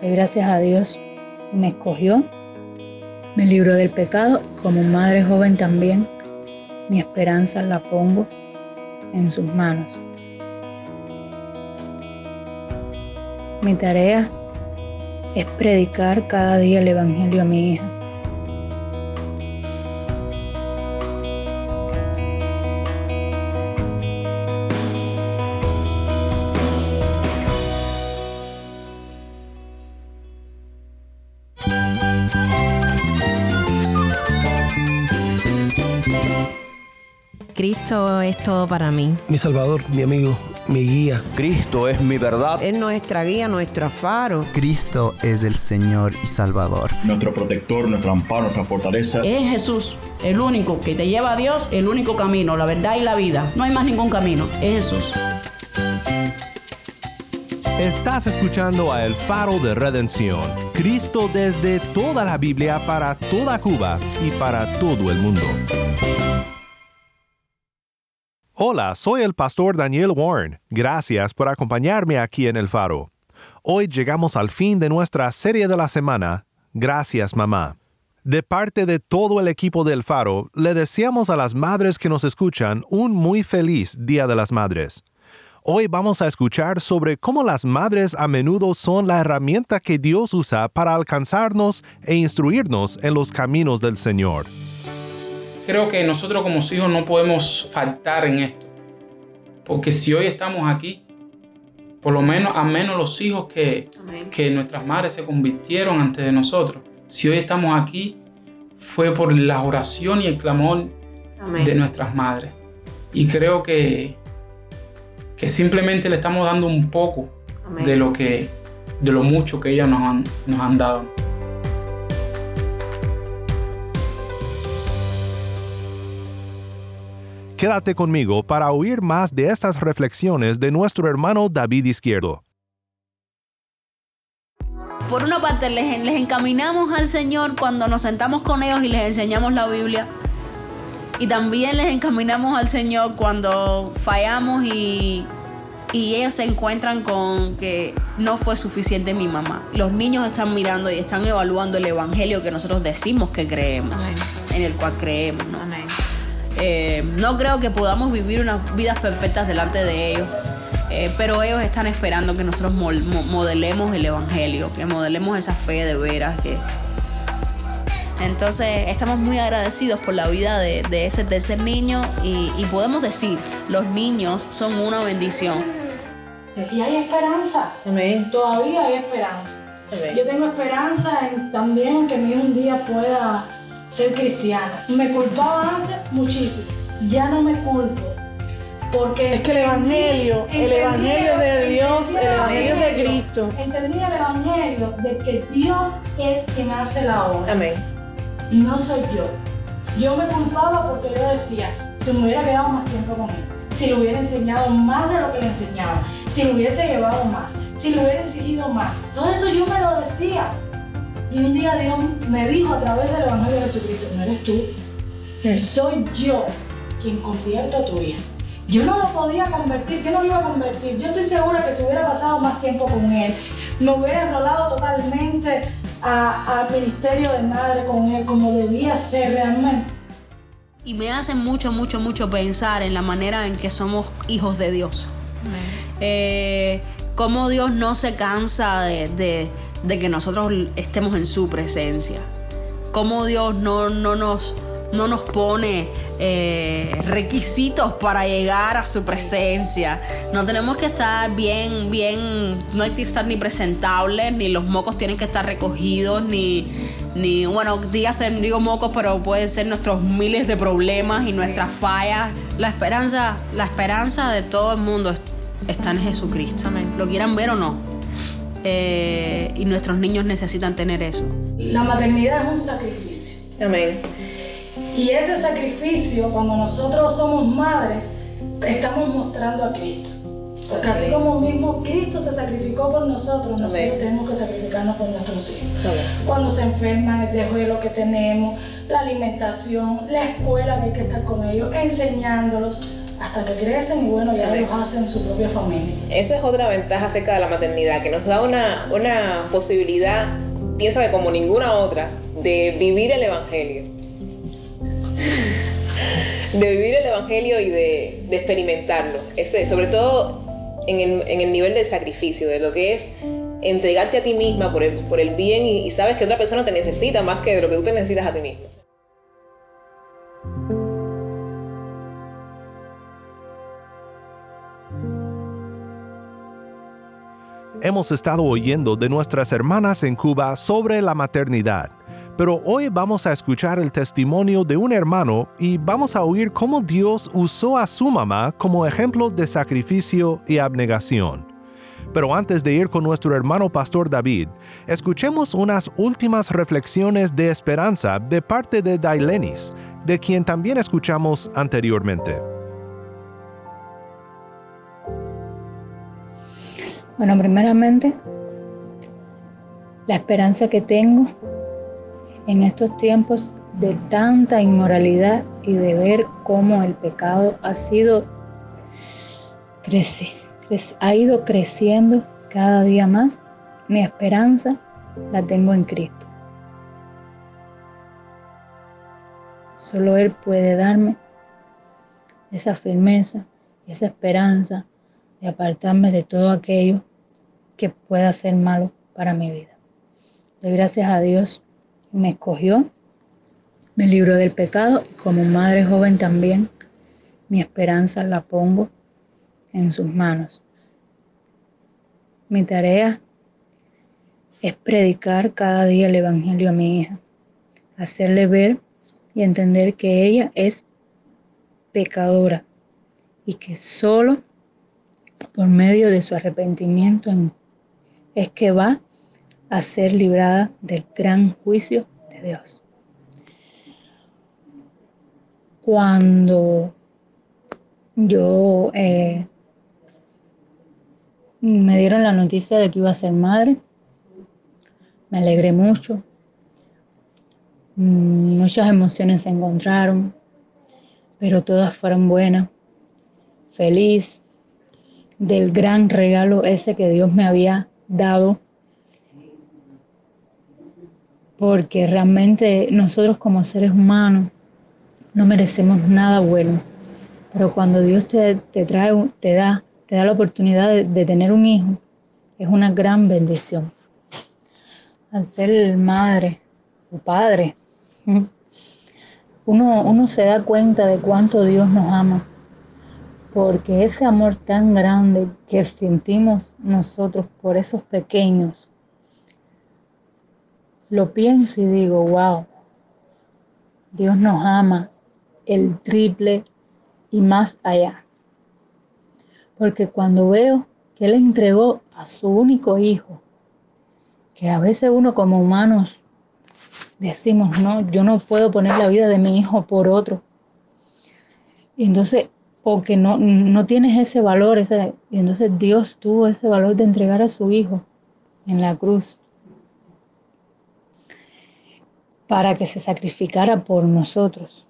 gracias a Dios me escogió, me libró del pecado como madre joven también mi esperanza la pongo en sus manos. Mi tarea es predicar cada día el Evangelio a mi hija Cristo es todo para mí. Mi Salvador, mi amigo, mi guía. Cristo es mi verdad. Es nuestra guía, nuestro faro. Cristo es el Señor y Salvador. Nuestro protector, nuestro amparo, nuestra fortaleza. Es Jesús, el único que te lleva a Dios, el único camino, la verdad y la vida. No hay más ningún camino, es Jesús. Estás escuchando a El Faro de Redención. Cristo desde toda la Biblia para toda Cuba y para todo el mundo. Hola, soy el pastor Daniel Warren. Gracias por acompañarme aquí en El Faro. Hoy llegamos al fin de nuestra serie de la semana. Gracias, mamá. De parte de todo el equipo del Faro, le deseamos a las madres que nos escuchan un muy feliz Día de las Madres. Hoy vamos a escuchar sobre cómo las madres a menudo son la herramienta que Dios usa para alcanzarnos e instruirnos en los caminos del Señor creo que nosotros como hijos no podemos faltar en esto. Porque si hoy estamos aquí, por lo menos, a menos los hijos que, que nuestras madres se convirtieron antes de nosotros, si hoy estamos aquí, fue por la oración y el clamor de nuestras madres. Y creo que, que simplemente le estamos dando un poco de lo que de lo mucho que ellas nos han, nos han dado. Quédate conmigo para oír más de estas reflexiones de nuestro hermano David Izquierdo. Por una parte, les, encaminamos al Señor cuando nos sentamos con ellos y les enseñamos la Biblia. Y también les encaminamos al Señor cuando fallamos y, y ellos se encuentran con que no fue suficiente mi mamá. Los niños están mirando y están evaluando el evangelio que nosotros decimos que creemos, en el cual creemos. ¿no? Eh, no creo que podamos vivir unas vidas perfectas delante de ellos. Eh, pero ellos están esperando que nosotros modelemos el Evangelio, que modelemos esa fe de veras. Que... Entonces estamos muy agradecidos por la vida de, ese tercer niño y, podemos decir, los niños son una bendición. Y hay esperanza, todavía hay esperanza. Yo tengo esperanza en, también que mi un día pueda ser cristiana. Me culpaba antes muchísimo, ya no me culpo. Porque es que el Evangelio, el Evangelio de Dios, el Evangelio de Cristo. Entendí el Evangelio de que Dios es quien hace la obra. Amén. No soy yo. Yo me culpaba porque yo decía, si me hubiera quedado más tiempo con él, si le hubiera enseñado más de lo que le enseñaba, si le hubiese llevado más, si le hubiera exigido más. Todo eso yo me lo decía. Y un día Dios me dijo a través del Evangelio de Jesucristo, no eres tú, soy yo quien convierto a tu hijo. Yo no lo podía convertir, yo no lo iba a convertir. Yo estoy segura que si hubiera pasado más tiempo con él, me hubiera enrolado totalmente al ministerio de madre con él como debía ser realmente. Y me hace mucho, mucho, mucho pensar en la manera en que somos hijos de Dios. Eh, cómo Dios no se cansa de de que nosotros estemos en su presencia. Cómo Dios no, no, nos, no nos pone eh, requisitos para llegar a su presencia. No tenemos que estar bien, bien, no hay que estar ni presentables, ni los mocos tienen que estar recogidos, ni, ni bueno, dígase, digo mocos, pero pueden ser nuestros miles de problemas y nuestras fallas. La esperanza, la esperanza de todo el mundo está en Jesucristo. Lo quieran ver o no. Eh, y nuestros niños necesitan tener eso. La maternidad es un sacrificio. Amén. Y ese sacrificio, cuando nosotros somos madres, estamos mostrando a Cristo. Porque así como mismo Cristo se sacrificó por nosotros, nosotros tenemos que sacrificarnos por nuestros hijos. Cuando se enferman, el dejuelo que tenemos, la alimentación, la escuela que hay que estar con ellos, enseñándolos. Hasta que crecen y bueno, ya ellos hacen su propia familia. Esa es otra ventaja acerca de la maternidad, que nos da una, una posibilidad, pienso que como ninguna otra, de vivir el Evangelio. de vivir el Evangelio y de, de experimentarlo. Ese, sobre todo en el, en el, nivel del sacrificio, de lo que es entregarte a ti misma por el, por el bien y, sabes que otra persona te necesita más que de lo que tú te necesitas a ti misma. Hemos estado oyendo de nuestras hermanas en Cuba sobre la maternidad, pero hoy vamos a escuchar el testimonio de un hermano y vamos a oír cómo Dios usó a su mamá como ejemplo de sacrificio y abnegación. Pero antes de ir con nuestro hermano pastor David, escuchemos unas últimas reflexiones de esperanza de parte de Dailenis, de quien también escuchamos anteriormente. Bueno, primeramente, la esperanza que tengo en estos tiempos de tanta inmoralidad y de ver cómo el pecado ha sido crece, ha ido creciendo cada día más, mi esperanza la tengo en Cristo. Solo Él puede darme esa firmeza, esa esperanza de apartarme de todo aquello que pueda ser malo para mi vida. Doy gracias a Dios que me escogió, me libró del pecado y como madre joven también mi esperanza la pongo en sus manos. Mi tarea es predicar cada día el Evangelio a mi hija, hacerle ver y entender que ella es pecadora y que solo por medio de su arrepentimiento en es que va a ser librada del gran juicio de Dios. Cuando yo eh, me dieron la noticia de que iba a ser madre, me alegré mucho, muchas emociones se encontraron, pero todas fueron buenas, feliz del gran regalo ese que Dios me había dado, porque realmente nosotros como seres humanos no merecemos nada bueno, pero cuando Dios te, trae, te da, te da la oportunidad de, tener un hijo, es una gran bendición. Al ser madre o padre, uno, uno se da cuenta de cuánto Dios nos ama porque ese amor tan grande que sentimos nosotros por esos pequeños, lo pienso y digo, wow, Dios nos ama el triple y más allá. Porque cuando veo que Él entregó a su único hijo, que a veces uno como humanos decimos, no, yo no puedo poner la vida de mi hijo por otro. Entonces o que no, no tienes ese valor, ese, y entonces Dios tuvo ese valor de entregar a su Hijo en la cruz para que se sacrificara por nosotros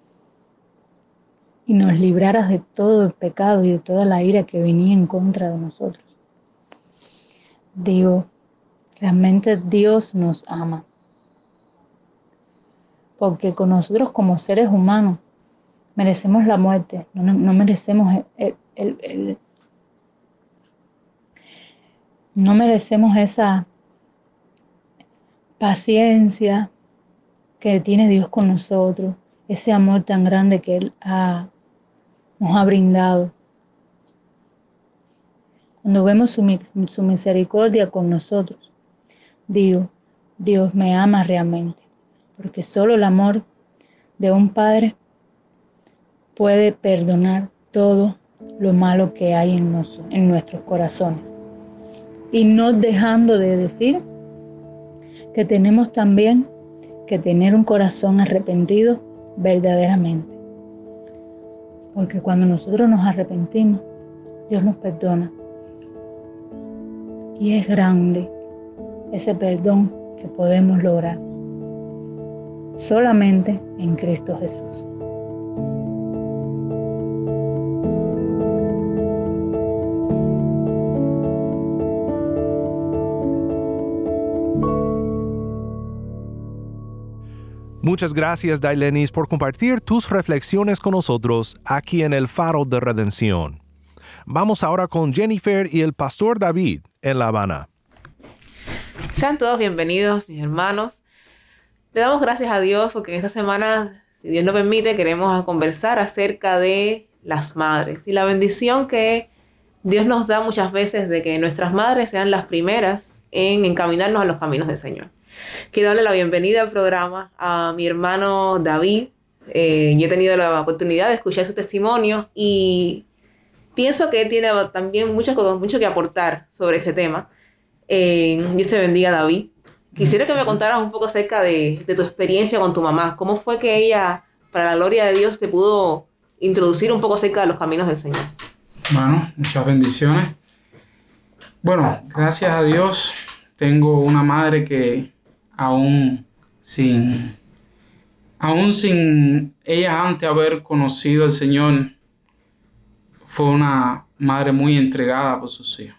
y nos librara de todo el pecado y de toda la ira que venía en contra de nosotros. Digo, realmente Dios nos ama, porque con nosotros como seres humanos merecemos la muerte, no, merecemos el, no merecemos esa paciencia que tiene Dios con nosotros, ese amor tan grande que Él nos ha brindado. Cuando vemos su, su misericordia con nosotros, digo, Dios me ama realmente, porque solo el amor de un padre puede perdonar todo lo malo que hay en, en nuestros corazones. Y no dejando de decir que tenemos también que tener un corazón arrepentido verdaderamente. Porque cuando nosotros nos arrepentimos, Dios nos perdona. Y es grande ese perdón que podemos lograr solamente en Cristo Jesús. Muchas gracias, Dailenis, por compartir tus reflexiones con nosotros aquí en el Faro de Redención. Vamos ahora con Jennifer y el pastor David en La Habana. Sean todos bienvenidos, mis hermanos. Le damos gracias a Dios porque esta semana, si Dios lo permite, queremos conversar acerca de las madres y la bendición que Dios nos da muchas veces de que nuestras madres sean las primeras en encaminarnos a los caminos del Señor. Quiero darle la bienvenida al programa a mi hermano David. Eh, y he tenido la oportunidad de escuchar su testimonio y pienso que él tiene también mucho, mucho que aportar sobre este tema. Eh, Dios te bendiga, David. Quisiera que me contaras un poco acerca de, de tu experiencia con tu mamá. ¿Cómo fue que ella, para la gloria de Dios, te pudo introducir un poco acerca de los caminos del Señor? Bueno, muchas bendiciones. Bueno, gracias a Dios tengo una madre que aún sin, aún sin ella antes haber conocido al Señor, fue una madre muy entregada por sus hijos.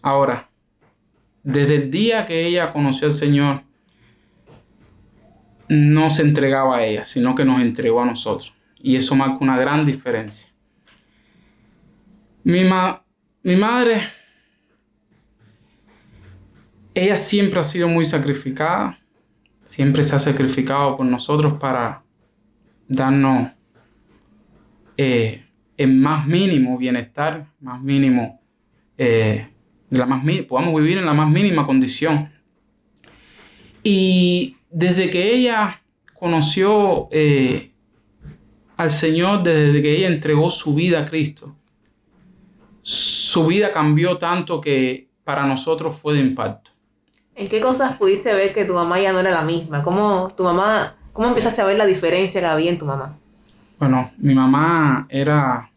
Ahora, desde el día que ella conoció al Señor, no se entregaba a ella, sino que nos entregó a nosotros. Y eso marca una gran diferencia. Mi, mi madre ella siempre ha sido muy sacrificada, siempre se ha sacrificado por nosotros para darnos eh, el más mínimo bienestar, más mínimo, eh, la más, podamos vivir en la más mínima condición. Y desde que ella conoció eh, al Señor, desde que ella entregó su vida a Cristo, su vida cambió tanto que para nosotros fue de impacto. ¿En qué cosas pudiste ver que tu mamá ya no era la misma? ¿Cómo tu mamá, cómo empezaste a ver la diferencia que había en tu mamá? Bueno, mi mamá era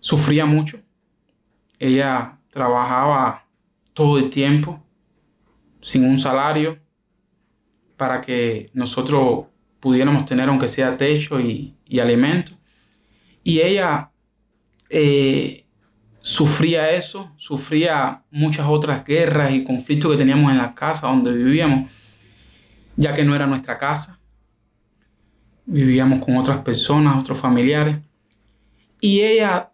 sufría mucho. Ella trabajaba todo el tiempo sin un salario para que nosotros pudiéramos tener aunque sea techo y, y alimento. Y ella eh, sufría eso, sufría muchas otras guerras y conflictos que teníamos en la casa donde vivíamos, ya que no era nuestra casa. Vivíamos con otras personas, otros familiares. Y ella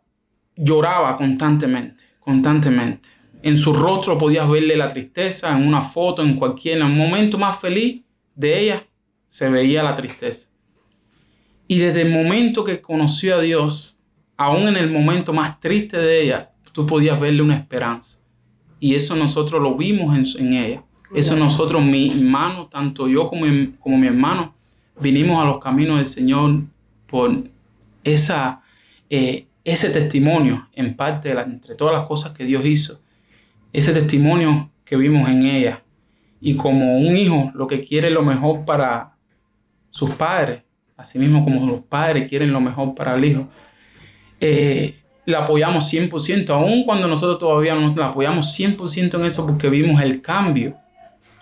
lloraba constantemente, constantemente. En su rostro podías verle la tristeza, en una foto, en cualquier en momento más feliz de ella, se veía la tristeza. Y desde el momento que conoció a Dios, aún en el momento más triste de ella, tú podías verle una esperanza. Y eso nosotros lo vimos en, ella. Eso nosotros, mi hermano, tanto yo como, como mi hermano, vinimos a los caminos del Señor por esa, eh, ese testimonio, en parte, de entre todas las cosas que Dios hizo. Ese testimonio que vimos en ella. Y como un hijo lo que quiere lo mejor para sus padres, así mismo como los padres quieren lo mejor para el hijo, eh, la apoyamos 100%, aun cuando nosotros todavía no la apoyamos 100% en eso porque vimos el cambio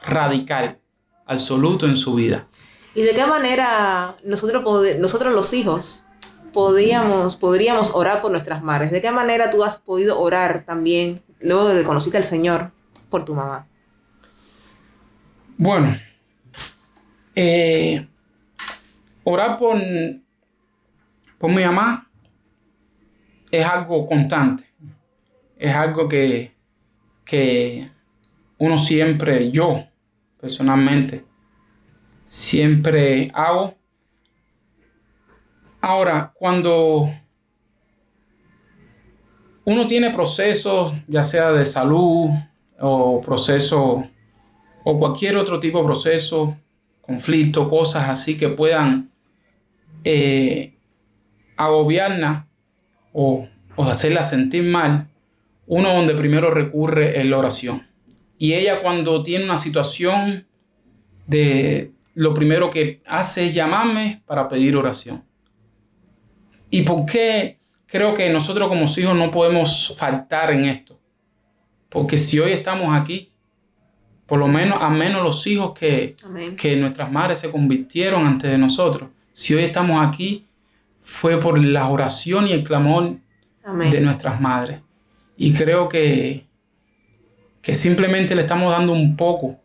radical, absoluto en su vida. ¿Y de qué manera nosotros, nosotros los hijos podíamos, podríamos orar por nuestras madres? ¿De qué manera tú has podido orar también luego de que conociste al Señor por tu mamá? Bueno, eh, orar por, por mi mamá es algo constante, es algo que, que uno siempre, yo personalmente, siempre hago. Ahora, cuando uno tiene procesos, ya sea de salud o proceso o cualquier otro tipo de proceso, conflicto, cosas así que puedan eh, agobiarnos, o, hacerla sentir mal, uno donde primero recurre es la oración. Y ella cuando tiene una situación de lo primero que hace es llamarme para pedir oración. ¿Y por qué creo que nosotros como hijos no podemos faltar en esto? Porque si hoy estamos aquí, por lo menos, a menos los hijos que, que nuestras madres se convirtieron antes de nosotros, si hoy estamos aquí, fue por la oración y el clamor de nuestras madres. Y creo que, que simplemente le estamos dando un poco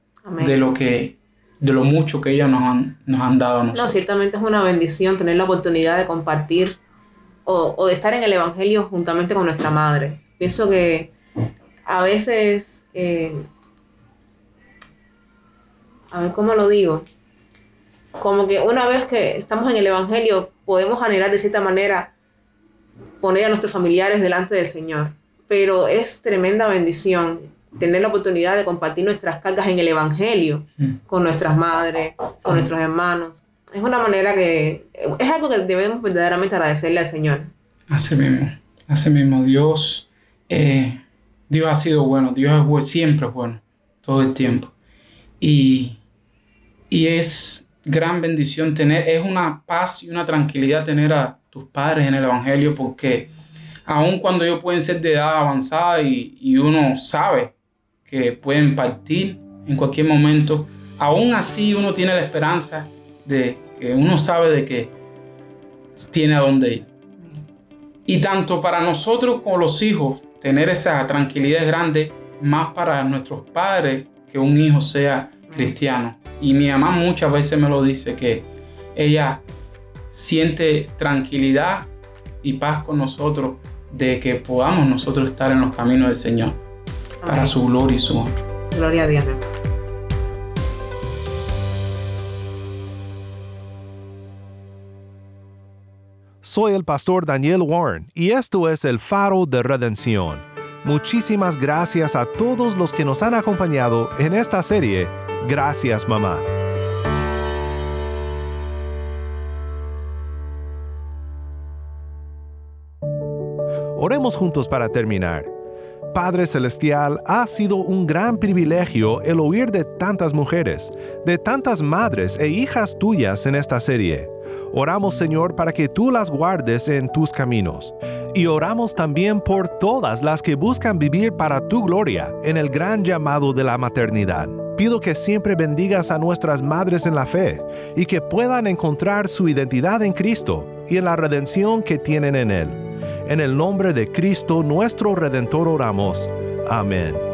de lo que de lo mucho que ellas nos han, nos han dado a nosotros. No, ciertamente es una bendición tener la oportunidad de compartir o, o de estar en el Evangelio juntamente con nuestra madre. Pienso que a veces, eh, a ver cómo lo digo, como que una vez que estamos en el Evangelio podemos anhelar de cierta manera poner a nuestros familiares delante del Señor, pero es tremenda bendición tener la oportunidad de compartir nuestras cargas en el Evangelio con nuestras madres, con nuestros hermanos. Es una manera que, es algo que debemos verdaderamente agradecerle al Señor. Así mismo, así mismo, Dios, eh, Dios ha sido bueno, Dios es bueno, siempre es bueno, todo el tiempo. Y, y es gran bendición tener, es una paz y una tranquilidad tener a tus padres en el Evangelio porque aun cuando ellos pueden ser de edad avanzada y, y uno sabe que pueden partir en cualquier momento, aún así uno tiene la esperanza de que uno sabe de que tiene a dónde ir. Y tanto para nosotros como los hijos, tener esa tranquilidad es grande, más para nuestros padres que un hijo sea cristiano. Y mi mamá muchas veces me lo dice, que ella siente tranquilidad y paz con nosotros de que podamos nosotros estar en los caminos del Señor para Amén. su gloria y su honra. Gloria a Dios. Soy el pastor Daniel Warren y esto es el faro de redención. Muchísimas gracias a todos los que nos han acompañado en esta serie. Gracias mamá. Oremos juntos para terminar. Padre Celestial, ha sido un gran privilegio el oír de tantas mujeres, de tantas madres e hijas tuyas en esta serie. Oramos Señor para que tú las guardes en tus caminos. Y oramos también por todas las que buscan vivir para tu gloria en el gran llamado de la maternidad. Pido que siempre bendigas a nuestras madres en la fe y que puedan encontrar su identidad en Cristo y en la redención que tienen en Él. En el nombre de Cristo nuestro Redentor oramos. Amén.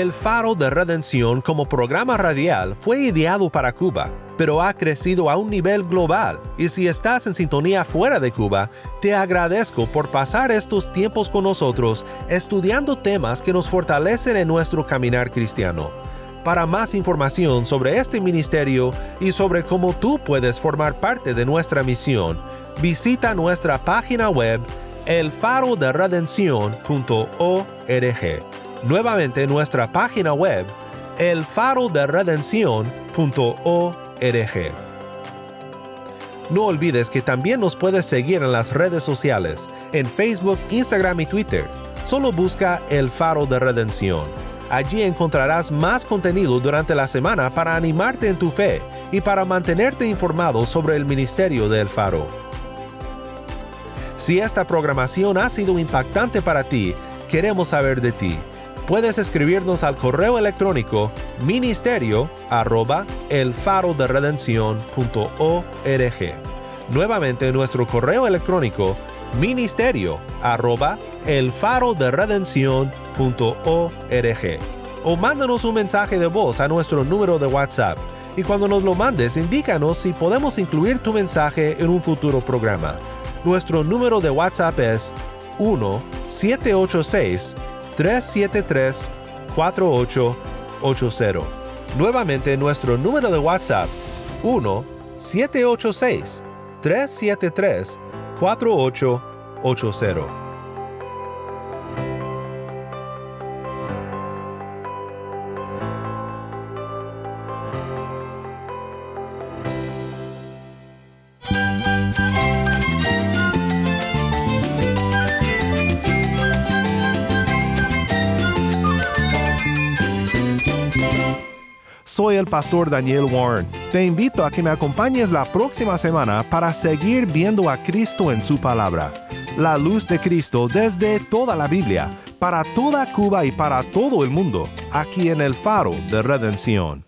El Faro de Redención como programa radial fue ideado para Cuba, pero ha crecido a un nivel global y si estás en sintonía fuera de Cuba, te agradezco por pasar estos tiempos con nosotros estudiando temas que nos fortalecen en nuestro caminar cristiano. Para más información sobre este ministerio y sobre cómo tú puedes formar parte de nuestra misión, visita nuestra página web elfaroderedencion.org. Nuevamente nuestra página web elfaroderedencion.org. No olvides que también nos puedes seguir en las redes sociales, en Facebook, Instagram y Twitter. Solo busca El Faro de Redención. Allí encontrarás más contenido durante la semana para animarte en tu fe y para mantenerte informado sobre el ministerio de El Faro. Si esta programación ha sido impactante para ti, queremos saber de ti. Puedes escribirnos al correo electrónico ministerio arroba elfaroderedencion.org. Nuevamente nuestro correo electrónico ministerio arroba elfaroderedencion.org. O mándanos un mensaje de voz a nuestro número de WhatsApp y cuando nos lo mandes indícanos si podemos incluir tu mensaje en un futuro programa. Nuestro número de WhatsApp es 1 786 373-4880. Nuevamente nuestro número de WhatsApp 1-786-373-4880. El pastor Daniel Warren. Te invito a que me acompañes la próxima semana para seguir viendo a Cristo en su palabra. La luz de Cristo desde toda la Biblia, para toda Cuba y para todo el mundo. aquí en el faro de redención.